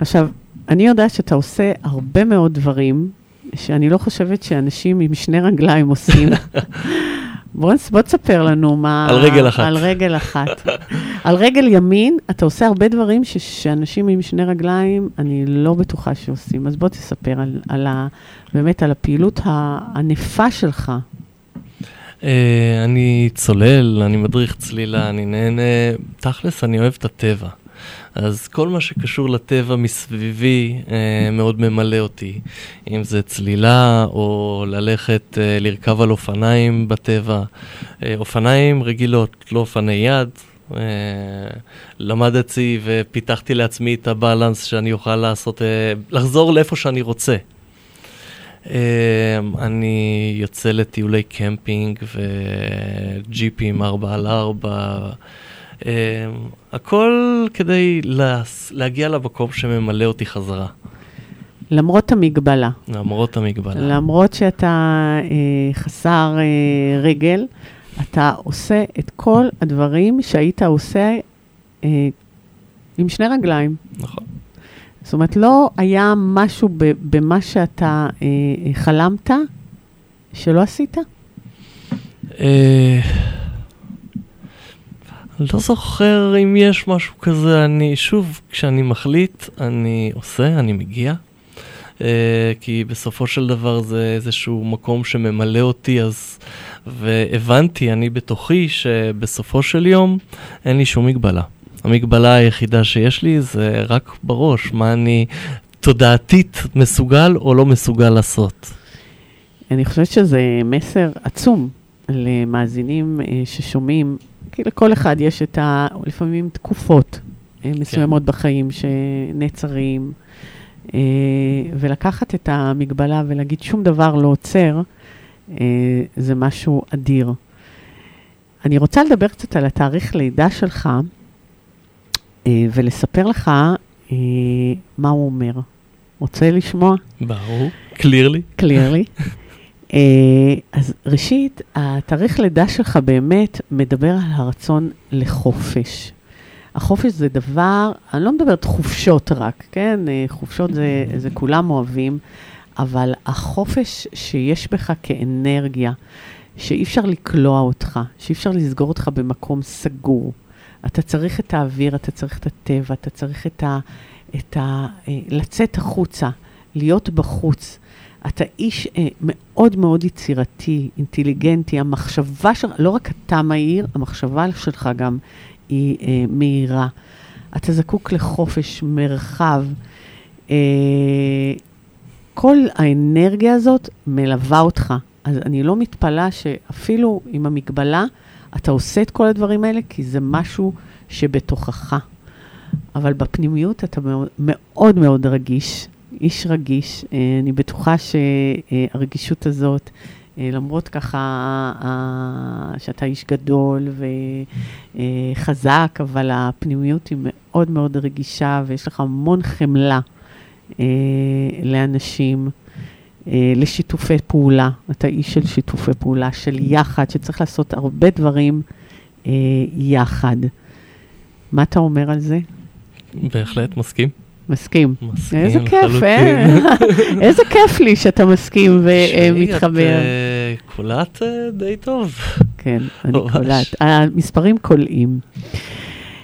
עכשיו, אני יודעת שאתה עושה הרבה מאוד דברים שאני לא חושבת שאנשים עם שני רגליים עושים. *laughs* בוא, בוא תספר לנו מה... *laughs* על רגל אחת. על רגל אחת. *laughs* על רגל ימין, אתה עושה הרבה דברים ש, שאנשים עם שני רגליים, אני לא בטוחה שעושים. אז בוא תספר על, על ה, באמת על הפעילות הענפה שלך. Uh, אני צולל, אני מדריך צלילה, אני נהנה, תכלס, אני אוהב את הטבע. אז כל מה שקשור לטבע מסביבי uh, מאוד ממלא אותי. אם זה צלילה או ללכת uh, לרכב על אופניים בטבע. Uh, אופניים רגילות, לא אופני יד. Uh, למדתי ופיתחתי לעצמי את הבלנס שאני אוכל לעשות, uh, לחזור לאיפה שאני רוצה. Um, אני יוצא לטיולי קמפינג וג'יפים 4 על 4 Um, הכל כדי להס... להגיע למקום שממלא אותי חזרה, למרות המגבלה, למרות המגבלה. למרות שאתה אה, חסר אה, רגל, אתה עושה את כל הדברים שהיית עושה אה, עם שני רגליים. נכון. זאת אומרת, לא היה משהו ב- במה שאתה אה, חלמת שלא עשית? אה, לא זוכר אם יש משהו כזה, אני שוב, כשאני מחליט, אני עושה, אני מגיע. אה, כי בסופו של דבר זה איזשהו מקום שממלא אותי, אז... והבנתי, אני בתוכי, שבסופו של יום אין לי שום מגבלה. המגבלה היחידה שיש לי זה רק בראש, מה אני תודעתית מסוגל או לא מסוגל לעשות. אני חושבת שזה מסר עצום למאזינים אה, ששומעים, כי לכל אחד יש את ה... לפעמים תקופות אה, מסוימות בחיים שנעצרים, אה, ולקחת את המגבלה ולהגיד שום דבר לא עוצר, אה, זה משהו אדיר. אני רוצה לדבר קצת על התאריך לידה שלך, ולספר לך מה הוא אומר. רוצה לשמוע? ברור, קלירלי. קלירלי. *laughs* uh, אז ראשית, התאריך לידה שלך באמת מדבר על הרצון לחופש. החופש זה דבר, אני לא מדברת חופשות רק, כן? אה, חופשות זה, זה כולם אוהבים, אבל החופש שיש בך כאנרגיה, שאי אפשר לקלוע אותך, שאי אפשר לסגור אותך במקום סגור. אתה צריך את האוויר, אתה צריך את הטבע, אתה צריך את ה... את ה אה, לצאת החוצה, להיות בחוץ. אתה איש אה, מאוד מאוד יצירתי, אינטליגנטי, המחשבה שלך, לא רק אתה מהיר, המחשבה שלך גם היא אה, מהירה. אתה זקוק לחופש, מרחב. אה, כל האנרגיה הזאת מלווה אותך. אז אני לא מתפלאה שאפילו עם המגבלה, אתה עושה את כל הדברים האלה, כי זה משהו שבתוכך. אבל בפנימיות אתה מאוד מאוד, רגיש, איש רגיש. אה, אני בטוחה שהרגישות הזאת, אה, למרות ככה אה, שאתה איש גדול וחזק, אבל הפנימיות היא מאוד מאוד רגישה ויש לך המון חמלה לאנשים. לשיתופי פעולה, אתה איש של שיתופי פעולה, של יחד, שצריך לעשות הרבה דברים יחד. מה אתה אומר על זה? בהחלט, מסכים. מסכים. מסכים איזה כיף. אה? *laughs* איזה כיף לי שאתה מסכים ומתחבר. את אה, קולעת אה, די טוב. כן, אני. קולט. המספרים קולעים.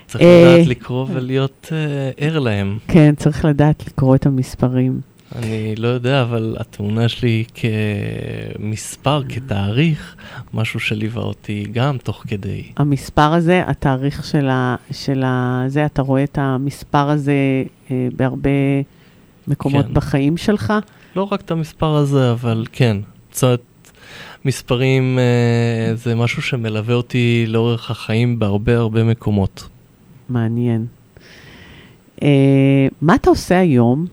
צריך אה, לדעת לקרוא ולהיות אה, ער להם. כן, צריך לדעת לקרוא את המספרים. אני לא יודע, אבל התמונה שלי כמספר, כתאריך, משהו שליווה אותי גם תוך כדי. המספר הזה, התאריך של ה... של ה... זה, אתה רואה את המספר הזה אה, בהרבה מקומות כן. בחיים שלך? לא רק את המספר הזה, אבל כן. זאת אומרת, מספרים אה, זה משהו שמלווה אותי לאורך החיים בהרבה הרבה מקומות. מעניין. אה, מה אתה עושה היום?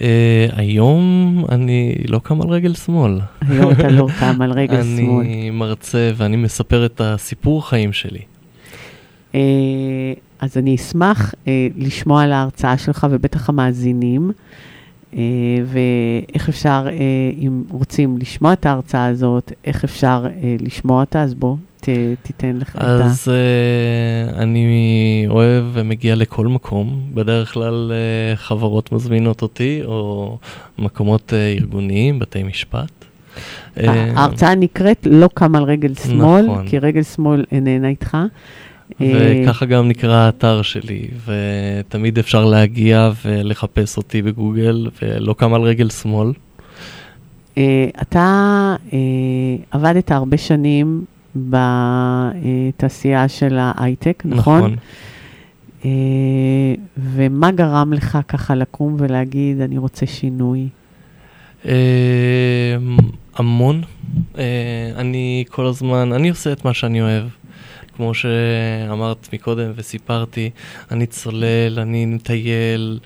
אה, היום אני לא קם על רגל שמאל. היום אתה לא *laughs* קם על רגל שמאל. אני מרצה ואני מספר את הסיפור חיים שלי. אה, אז אני אשמח אה, לשמוע על ההרצאה שלך ובטח המאזינים, אה, ואיך אפשר, אה, אם רוצים לשמוע את ההרצאה הזאת, איך אפשר אה, לשמוע אותה, אז בוא, ת, תיתן לך את ה... אז uh, אני אוהב ומגיע לכל מקום, בדרך כלל uh, חברות מזמינות אותי, או מקומות uh, ארגוניים, בתי משפט. אה, ההרצאה נקראת לא קם על רגל שמאל, נכון. כי רגל שמאל איננה איתך. וככה גם נקרא האתר שלי, ותמיד אפשר להגיע ולחפש אותי בגוגל, ולא קם על רגל שמאל. אה, אתה אה, עבדת הרבה שנים בתעשייה של ההייטק, נכון? נכון. אה, ומה גרם לך ככה לקום ולהגיד, אני רוצה שינוי? אה, המון. אה, אני כל הזמן, אני עושה את מה שאני אוהב. כמו שאמרת מקודם וסיפרתי, אני צולל, אני מטייל,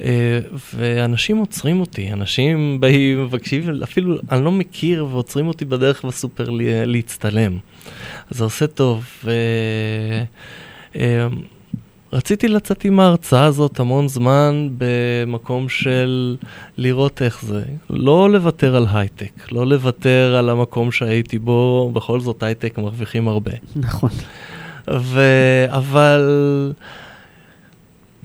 אה, ואנשים עוצרים אותי, אנשים באים מבקשים, אפילו אני לא מכיר ועוצרים אותי בדרך בסופר להצטלם. זה עושה טוב. ו... רציתי לצאת עם ההרצאה הזאת המון זמן במקום של לראות איך זה. לא לוותר על הייטק, לא לוותר על המקום שהייתי בו, בכל זאת הייטק מרוויחים הרבה. נכון. ו... אבל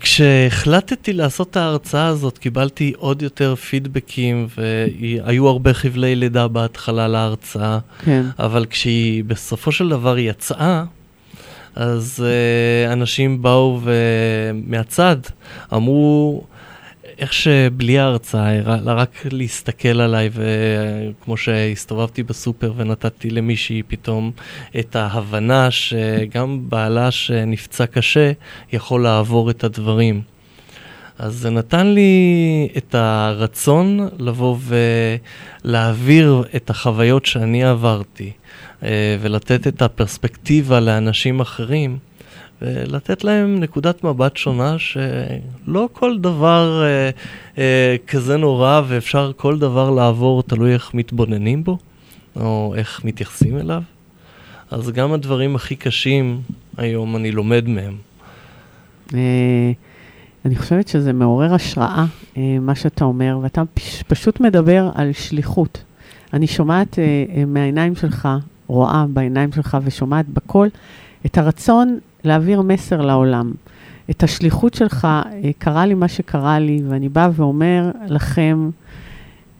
כשהחלטתי לעשות את ההרצאה הזאת, קיבלתי עוד יותר פידבקים, והיו הרבה חבלי לידה בהתחלה להרצאה, כן. אבל כשהיא בסופו של דבר יצאה, אז uh, אנשים באו ומהצד אמרו, איך שבלי ההרצאה, רק להסתכל עליי, וכמו שהסתובבתי בסופר ונתתי למישהי פתאום את ההבנה שגם בעלה שנפצע קשה יכול לעבור את הדברים. אז זה נתן לי את הרצון לבוא ולהעביר את החוויות שאני עברתי, ולתת את הפרספקטיבה לאנשים אחרים. ולתת להם נקודת מבט שונה שלא כל דבר אה, אה, כזה נורא ואפשר כל דבר לעבור, תלוי איך מתבוננים בו, או איך מתייחסים אליו. אז גם הדברים הכי קשים היום אני לומד מהם. אה, אני חושבת שזה מעורר השראה, אה, מה שאתה אומר, ואתה פש, פשוט מדבר על שליחות. אני שומעת אה, אה, מהעיניים שלך, רואה בעיניים שלך ושומעת בקול את הרצון להעביר מסר לעולם. את השליחות שלך, אה, קרה לי מה שקרה לי, ואני באה ואומר לכם,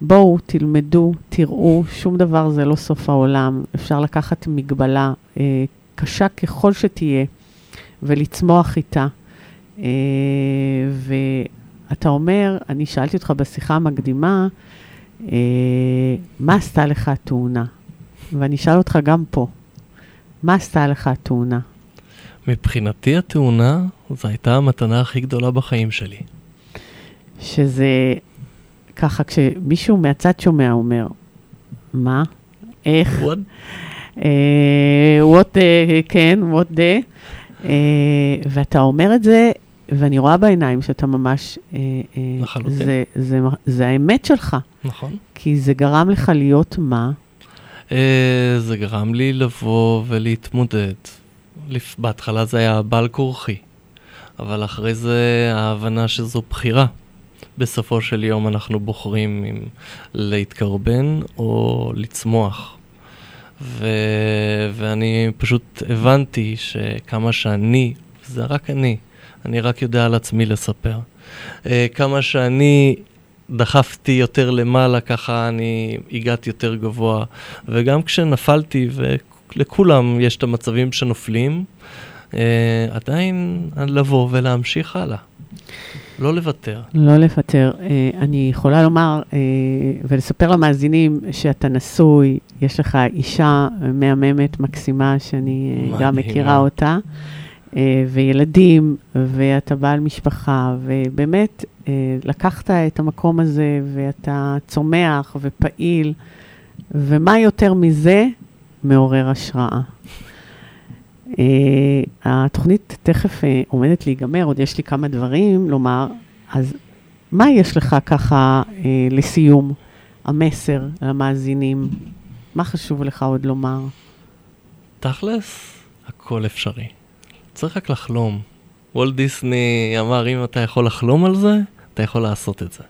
בואו, תלמדו, תראו, שום דבר זה לא סוף העולם. אפשר לקחת מגבלה, אה, קשה ככל שתהיה, ולצמוח איתה. אה, ואתה אומר, אני שאלתי אותך בשיחה המקדימה, מה עשתה לך התאונה? ואני אשאל אותך גם פה, מה עשתה לך התאונה? מבחינתי התאונה, זו הייתה המתנה הכי גדולה בחיים שלי. שזה ככה, כשמישהו מהצד שומע, אומר, מה? איך? What? אה, what, אה, כן, what the? אה, ואתה אומר את זה, ואני רואה בעיניים שאתה ממש... אה, אה, לחלוטין. זה, זה, זה האמת שלך, נכון. כי זה גרם לך להיות מה? אה, זה גרם לי לבוא ולהתמודד. בהתחלה זה היה בעל כורחי, אבל אחרי זה ההבנה שזו בחירה. בסופו של יום אנחנו בוחרים אם להתקרבן או לצמוח. ו... ואני פשוט הבנתי שכמה שאני, זה רק אני, אני רק יודע על עצמי לספר. אה, כמה שאני דחפתי יותר למעלה, ככה אני הגעתי יותר גבוה. וגם כשנפלתי, ולכולם יש את המצבים שנופלים, אה, עדיין לבוא ולהמשיך הלאה. לא לוותר. לא לוותר. אה, אני יכולה לומר אה, ולספר למאזינים שאתה נשוי, יש לך אישה מהממת, מקסימה, שאני אה, גם מדהימה. מכירה אותה, וילדים, ואתה בעל משפחה, ובאמת אה, לקחת את המקום הזה, ואתה צומח ופעיל, ומה יותר מזה מעורר השראה. Uh, התוכנית תכף עומדת להיגמר, עוד יש לי כמה דברים לומר, אז מה יש לך ככה לסיום, המסר למאזינים? מה חשוב לך עוד לומר? תכלס, הכל אפשרי. צריך רק לחלום. וולט דיסני אמר, אם אתה יכול לחלום על זה, אתה יכול לעשות את זה.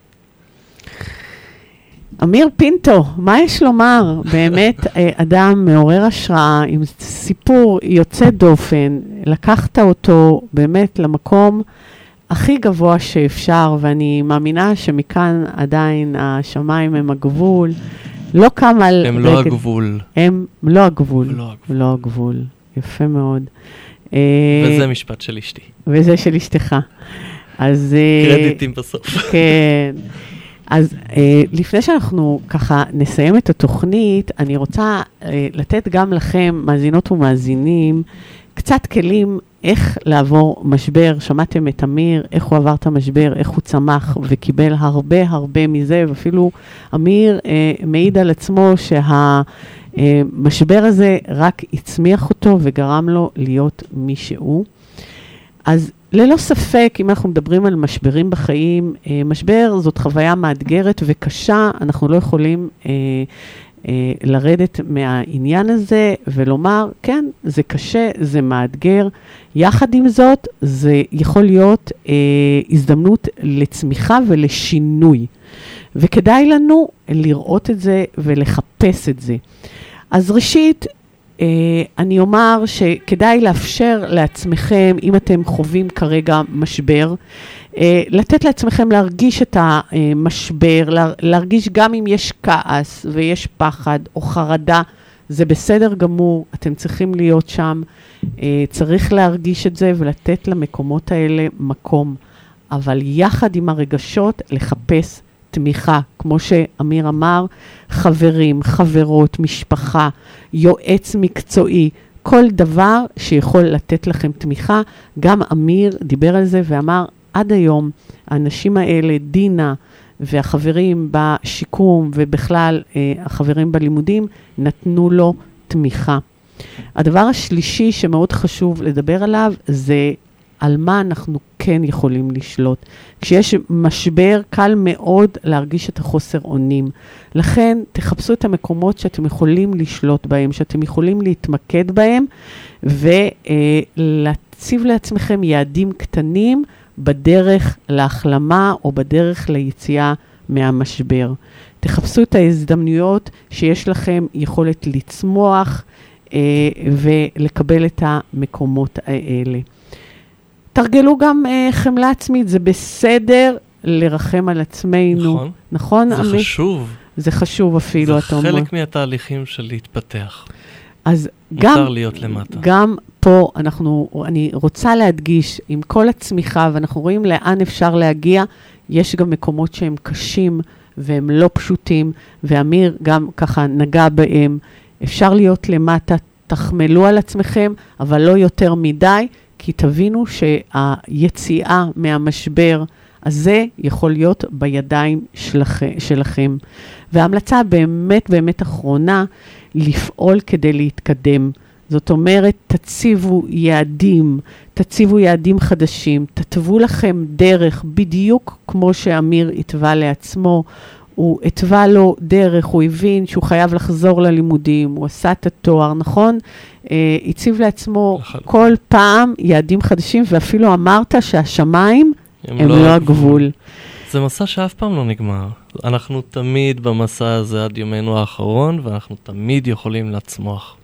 אמיר פינטו, מה יש לומר? באמת *laughs* אה, אדם מעורר השראה, עם סיפור יוצא דופן, לקחת אותו באמת למקום הכי גבוה שאפשר, ואני מאמינה שמכאן עדיין השמיים הם הגבול. לא קם על... הם לא רגל- הגבול. הם לא הגבול. לא הגבול. לא הגבול. יפה מאוד. אה, וזה משפט של אשתי. וזה של אשתך. אז... אה, קרדיטים בסוף. כן. אז אה, לפני שאנחנו ככה נסיים את התוכנית, אני רוצה אה, לתת גם לכם, מאזינות ומאזינים, קצת כלים איך לעבור משבר. שמעתם את אמיר, איך הוא עבר את המשבר, איך הוא צמח וקיבל הרבה הרבה מזה, ואפילו אמיר אה, מעיד על עצמו שהמשבר הזה רק הצמיח אותו וגרם לו להיות מי שהוא. אז ללא ספק, אם אנחנו מדברים על משברים בחיים, אה, משבר זאת חוויה מאתגרת וקשה, אנחנו לא יכולים אה, אה, לרדת מהעניין הזה ולומר, כן, זה קשה, זה מאתגר. יחד עם זאת, זה יכול להיות אה, הזדמנות לצמיחה ולשינוי. וכדאי לנו לראות את זה ולחפש את זה. אז ראשית, אה, אני אומר שכדאי לאפשר לעצמכם, אם אתם חווים כרגע משבר, אה, לתת לעצמכם להרגיש את המשבר, לה- להרגיש גם אם יש כעס ויש פחד או חרדה, זה בסדר גמור, אתם צריכים להיות שם, אה, צריך להרגיש את זה ולתת למקומות האלה מקום. אבל יחד עם הרגשות, לחפש תמיכה. כמו שאמיר אמר, חברים, חברות, משפחה, יועץ מקצועי, כל דבר שיכול לתת לכם תמיכה. גם אמיר דיבר על זה ואמר, עד היום האנשים האלה, דינה והחברים בשיקום ובכלל אה, החברים בלימודים, נתנו לו תמיכה. הדבר השלישי שמאוד חשוב לדבר עליו זה על מה אנחנו כן יכולים לשלוט. כשיש משבר, קל מאוד להרגיש את החוסר אונים. לכן, תחפשו את המקומות שאתם יכולים לשלוט בהם, שאתם יכולים להתמקד בהם, ולהציב לעצמכם יעדים קטנים בדרך להחלמה או בדרך ליציאה מהמשבר. תחפשו את ההזדמנויות שיש לכם יכולת לצמוח אה, ולקבל את המקומות האלה. תרגלו גם אה, חמלה עצמית, זה בסדר לרחם על עצמנו. נכון. נכון, זה עמית? חשוב. זה חשוב אפילו, זה אתה אומר. חלק מהתהליכים של להתפתח. אז גם, מותר להיות למטה. גם פה אנחנו, אני רוצה להדגיש, עם כל הצמיחה, ואנחנו רואים לאן אפשר להגיע, יש גם מקומות שהם קשים והם לא פשוטים, ואמיר גם ככה נגע בהם. אפשר להיות למטה, תחמלו על עצמכם, אבל לא יותר מדי, כי תבינו שהיציאה מהמשבר הזה יכול להיות בידיים שלכם. שלכם. וההמלצה הבאמת באמת אחרונה, לפעול כדי להתקדם. זאת אומרת, תציבו יעדים, תציבו יעדים חדשים, תתוו לכם דרך בדיוק כמו שאמיר התווה לעצמו. הוא התווה לו דרך, הוא הבין שהוא חייב לחזור ללימודים, הוא עשה את התואר, נכון? אה, הציב לעצמו לחלוטין. כל פעם יעדים חדשים, ואפילו אמרת שהשמיים הם לא הגבול. זה מסע שאף פעם לא נגמר. אנחנו תמיד במסע הזה עד יומנו האחרון, ואנחנו תמיד יכולים לצמוח.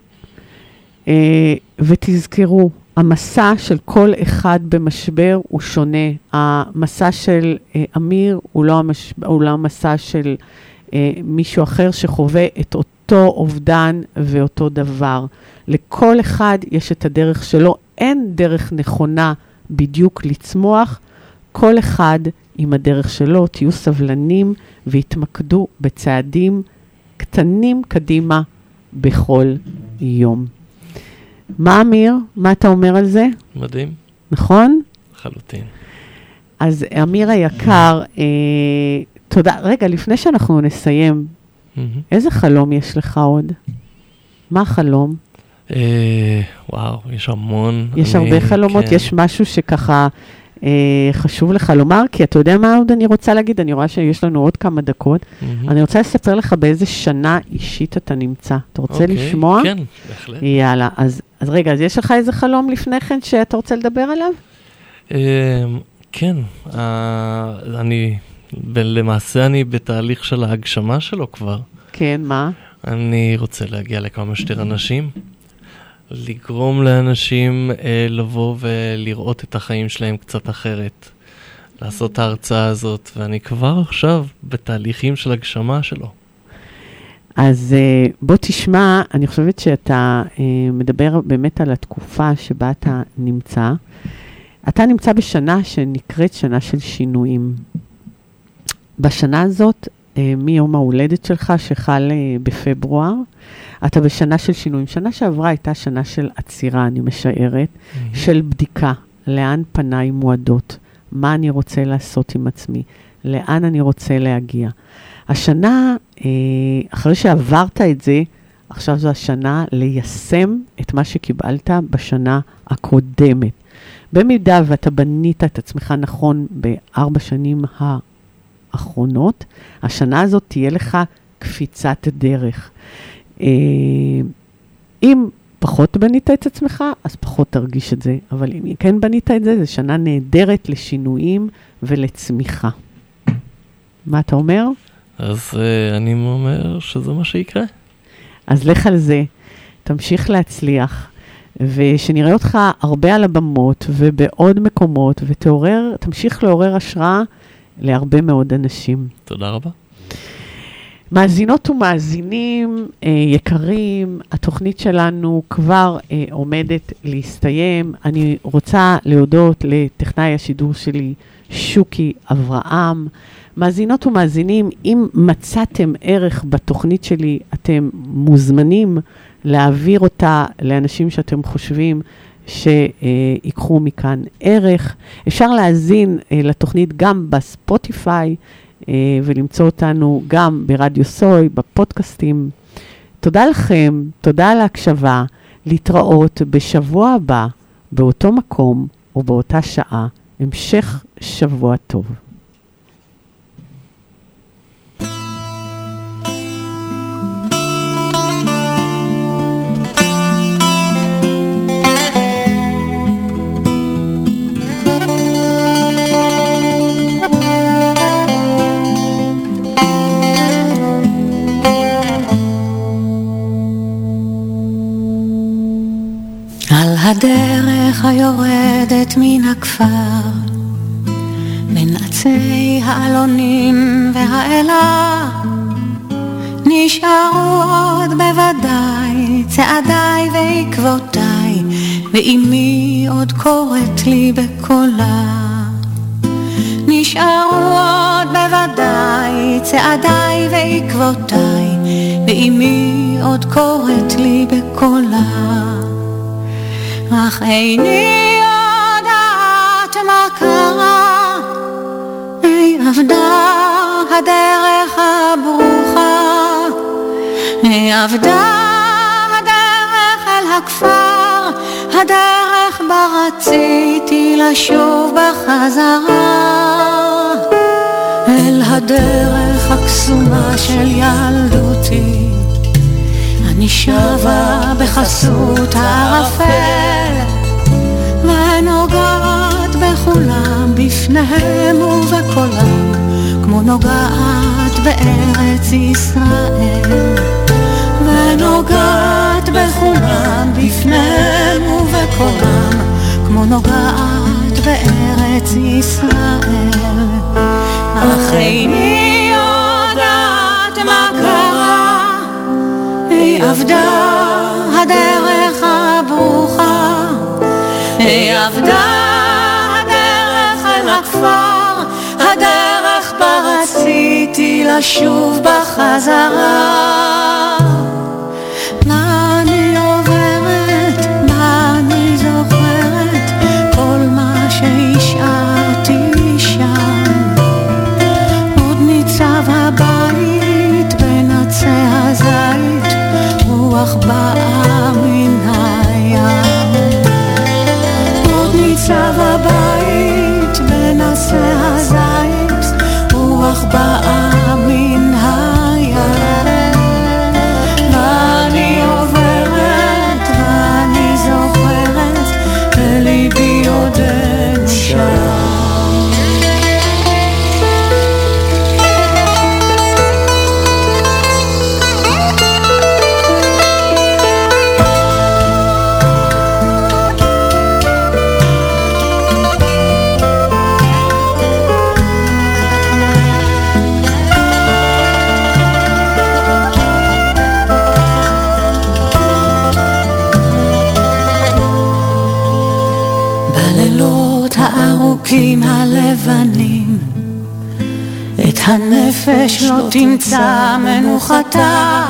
אה, ותזכרו, המסע של כל אחד במשבר הוא שונה. המסע של אה, אמיר הוא לא, המש... הוא לא המסע של אה, מישהו אחר שחווה את אותו אובדן ואותו דבר. לכל אחד יש את הדרך שלו, אין דרך נכונה בדיוק לצמוח. כל אחד עם הדרך שלו, תהיו סבלנים והתמקדו בצעדים קטנים קדימה בכל יום. מה אמיר? מה אתה אומר על זה? מדהים, נכון? לחלוטין. אז אמיר היקר, אה, תודה. רגע, לפני שאנחנו נסיים. איזה חלום יש לך עוד? מה החלום? אה, וואו, יש המון. יש אני- הרבה חלומות, כן. יש משהו שככה חשוב לך לומר, כי אתה יודע מה עוד אני רוצה להגיד? אני רואה שיש לנו עוד כמה דקות. מהמם. אני רוצה לספר לך באיזה שנה אישית אתה נמצא. אתה רוצה אוקיי, לשמוע? כן, בהחלט. יאללה, אז, אז רגע, אז יש לך איזה חלום לפני כן שאתה רוצה לדבר עליו? אה, כן, אה, אני, למעשה אני בתהליך של ההגשמה שלו כבר. כן, מה? אני רוצה להגיע לכמה שיותר אנשים, לגרום לאנשים אה, לבוא ולראות את החיים שלהם קצת אחרת, לעשות את ההרצאה הזאת, ואני כבר עכשיו בתהליכים של הגשמה שלו. אז uh, בוא תשמע, אני חושבת שאתה uh, מדבר באמת על התקופה שבה אתה נמצא. אתה נמצא בשנה שנקראת שנה של שינויים. בשנה הזאת, מיום ההולדת שלך, שחל uh, בפברואר, אתה בשנה של שינויים. שנה שעברה הייתה שנה של עצירה, אני משערת, של בדיקה, לאן פניי מועדות, מה אני רוצה לעשות עם עצמי, לאן אני רוצה להגיע. השנה, אה, אחרי שעברת את זה, עכשיו זו השנה ליישם את מה שקיבלת בשנה הקודמת. במידה ואתה בנית את עצמך נכון בארבע שנים האחרונות, השנה הזאת תהיה לך קפיצת דרך. אה, אם פחות בנית את עצמך, אז פחות תרגיש את זה, אבל אם כן בנית את זה, זו שנה נהדרת לשינויים ולצמיחה. מה אתה אומר? אז uh, אני אומר שזה מה שיקרה. אז לך על זה, תמשיך להצליח, ושנראה אותך הרבה על הבמות ובעוד מקומות, ותעורר, תמשיך לעורר השראה להרבה מאוד אנשים. תודה רבה. מאזינות ומאזינים אה, יקרים, התוכנית שלנו כבר אה, עומדת להסתיים. אני רוצה להודות לטכנאי השידור שלי, שוקי אברהם. מאזינות ומאזינים, אם מצאתם ערך בתוכנית שלי, אתם מוזמנים להעביר אותה לאנשים שאתם חושבים שיקחו מכאן ערך. אפשר להאזין אה, לתוכנית גם בספוטיפיי אה, ולמצוא אותנו גם ברדיו סוי, בפודקאסטים. תודה לכם, תודה על ההקשבה. להתראות בשבוע הבא, באותו מקום ובאותה שעה. המשך שבוע טוב. הכפר, בין עצי האלונים והאלה, נשארו עוד בוודאי צעדיי ועקבותיי, ואמי עוד קוראת לי בקולה. נשארו עוד בוודאי צעדיי ועקבותיי, ואמי עוד קוראת לי בקולה. אך איני קרה, אי אבדה הדרך הברוכה, אי אבדה הדרך אל הכפר, הדרך בה רציתי לשוב בחזרה, אל הדרך הקסומה של ילדותי. אני שבה בחסות הערפל בכולם בפניהם ובקולם כמו נוגעת בארץ ישראל. ונוגעת בכולם בפניהם ובקולם כמו נוגעת בארץ ישראל. אך איני יודעת מה קרה? היא אבדה הדרך הברוכה, היא אל הכפר, הדרך בה רציתי לשוב בחזרה. מנוחתה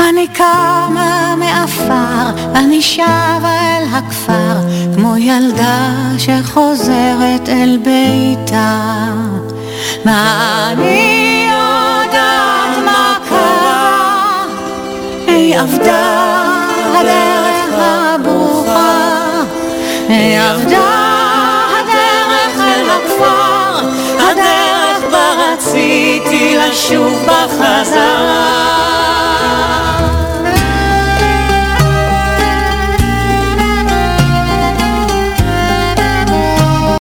אני קמה מעפר, אני שבה אל הכפר כמו ילדה שחוזרת אל ביתה. מה אני יודעת מה קרה? היא אבדה הדרך הברוכה היא אבדה רציתי לשוב בחזרה.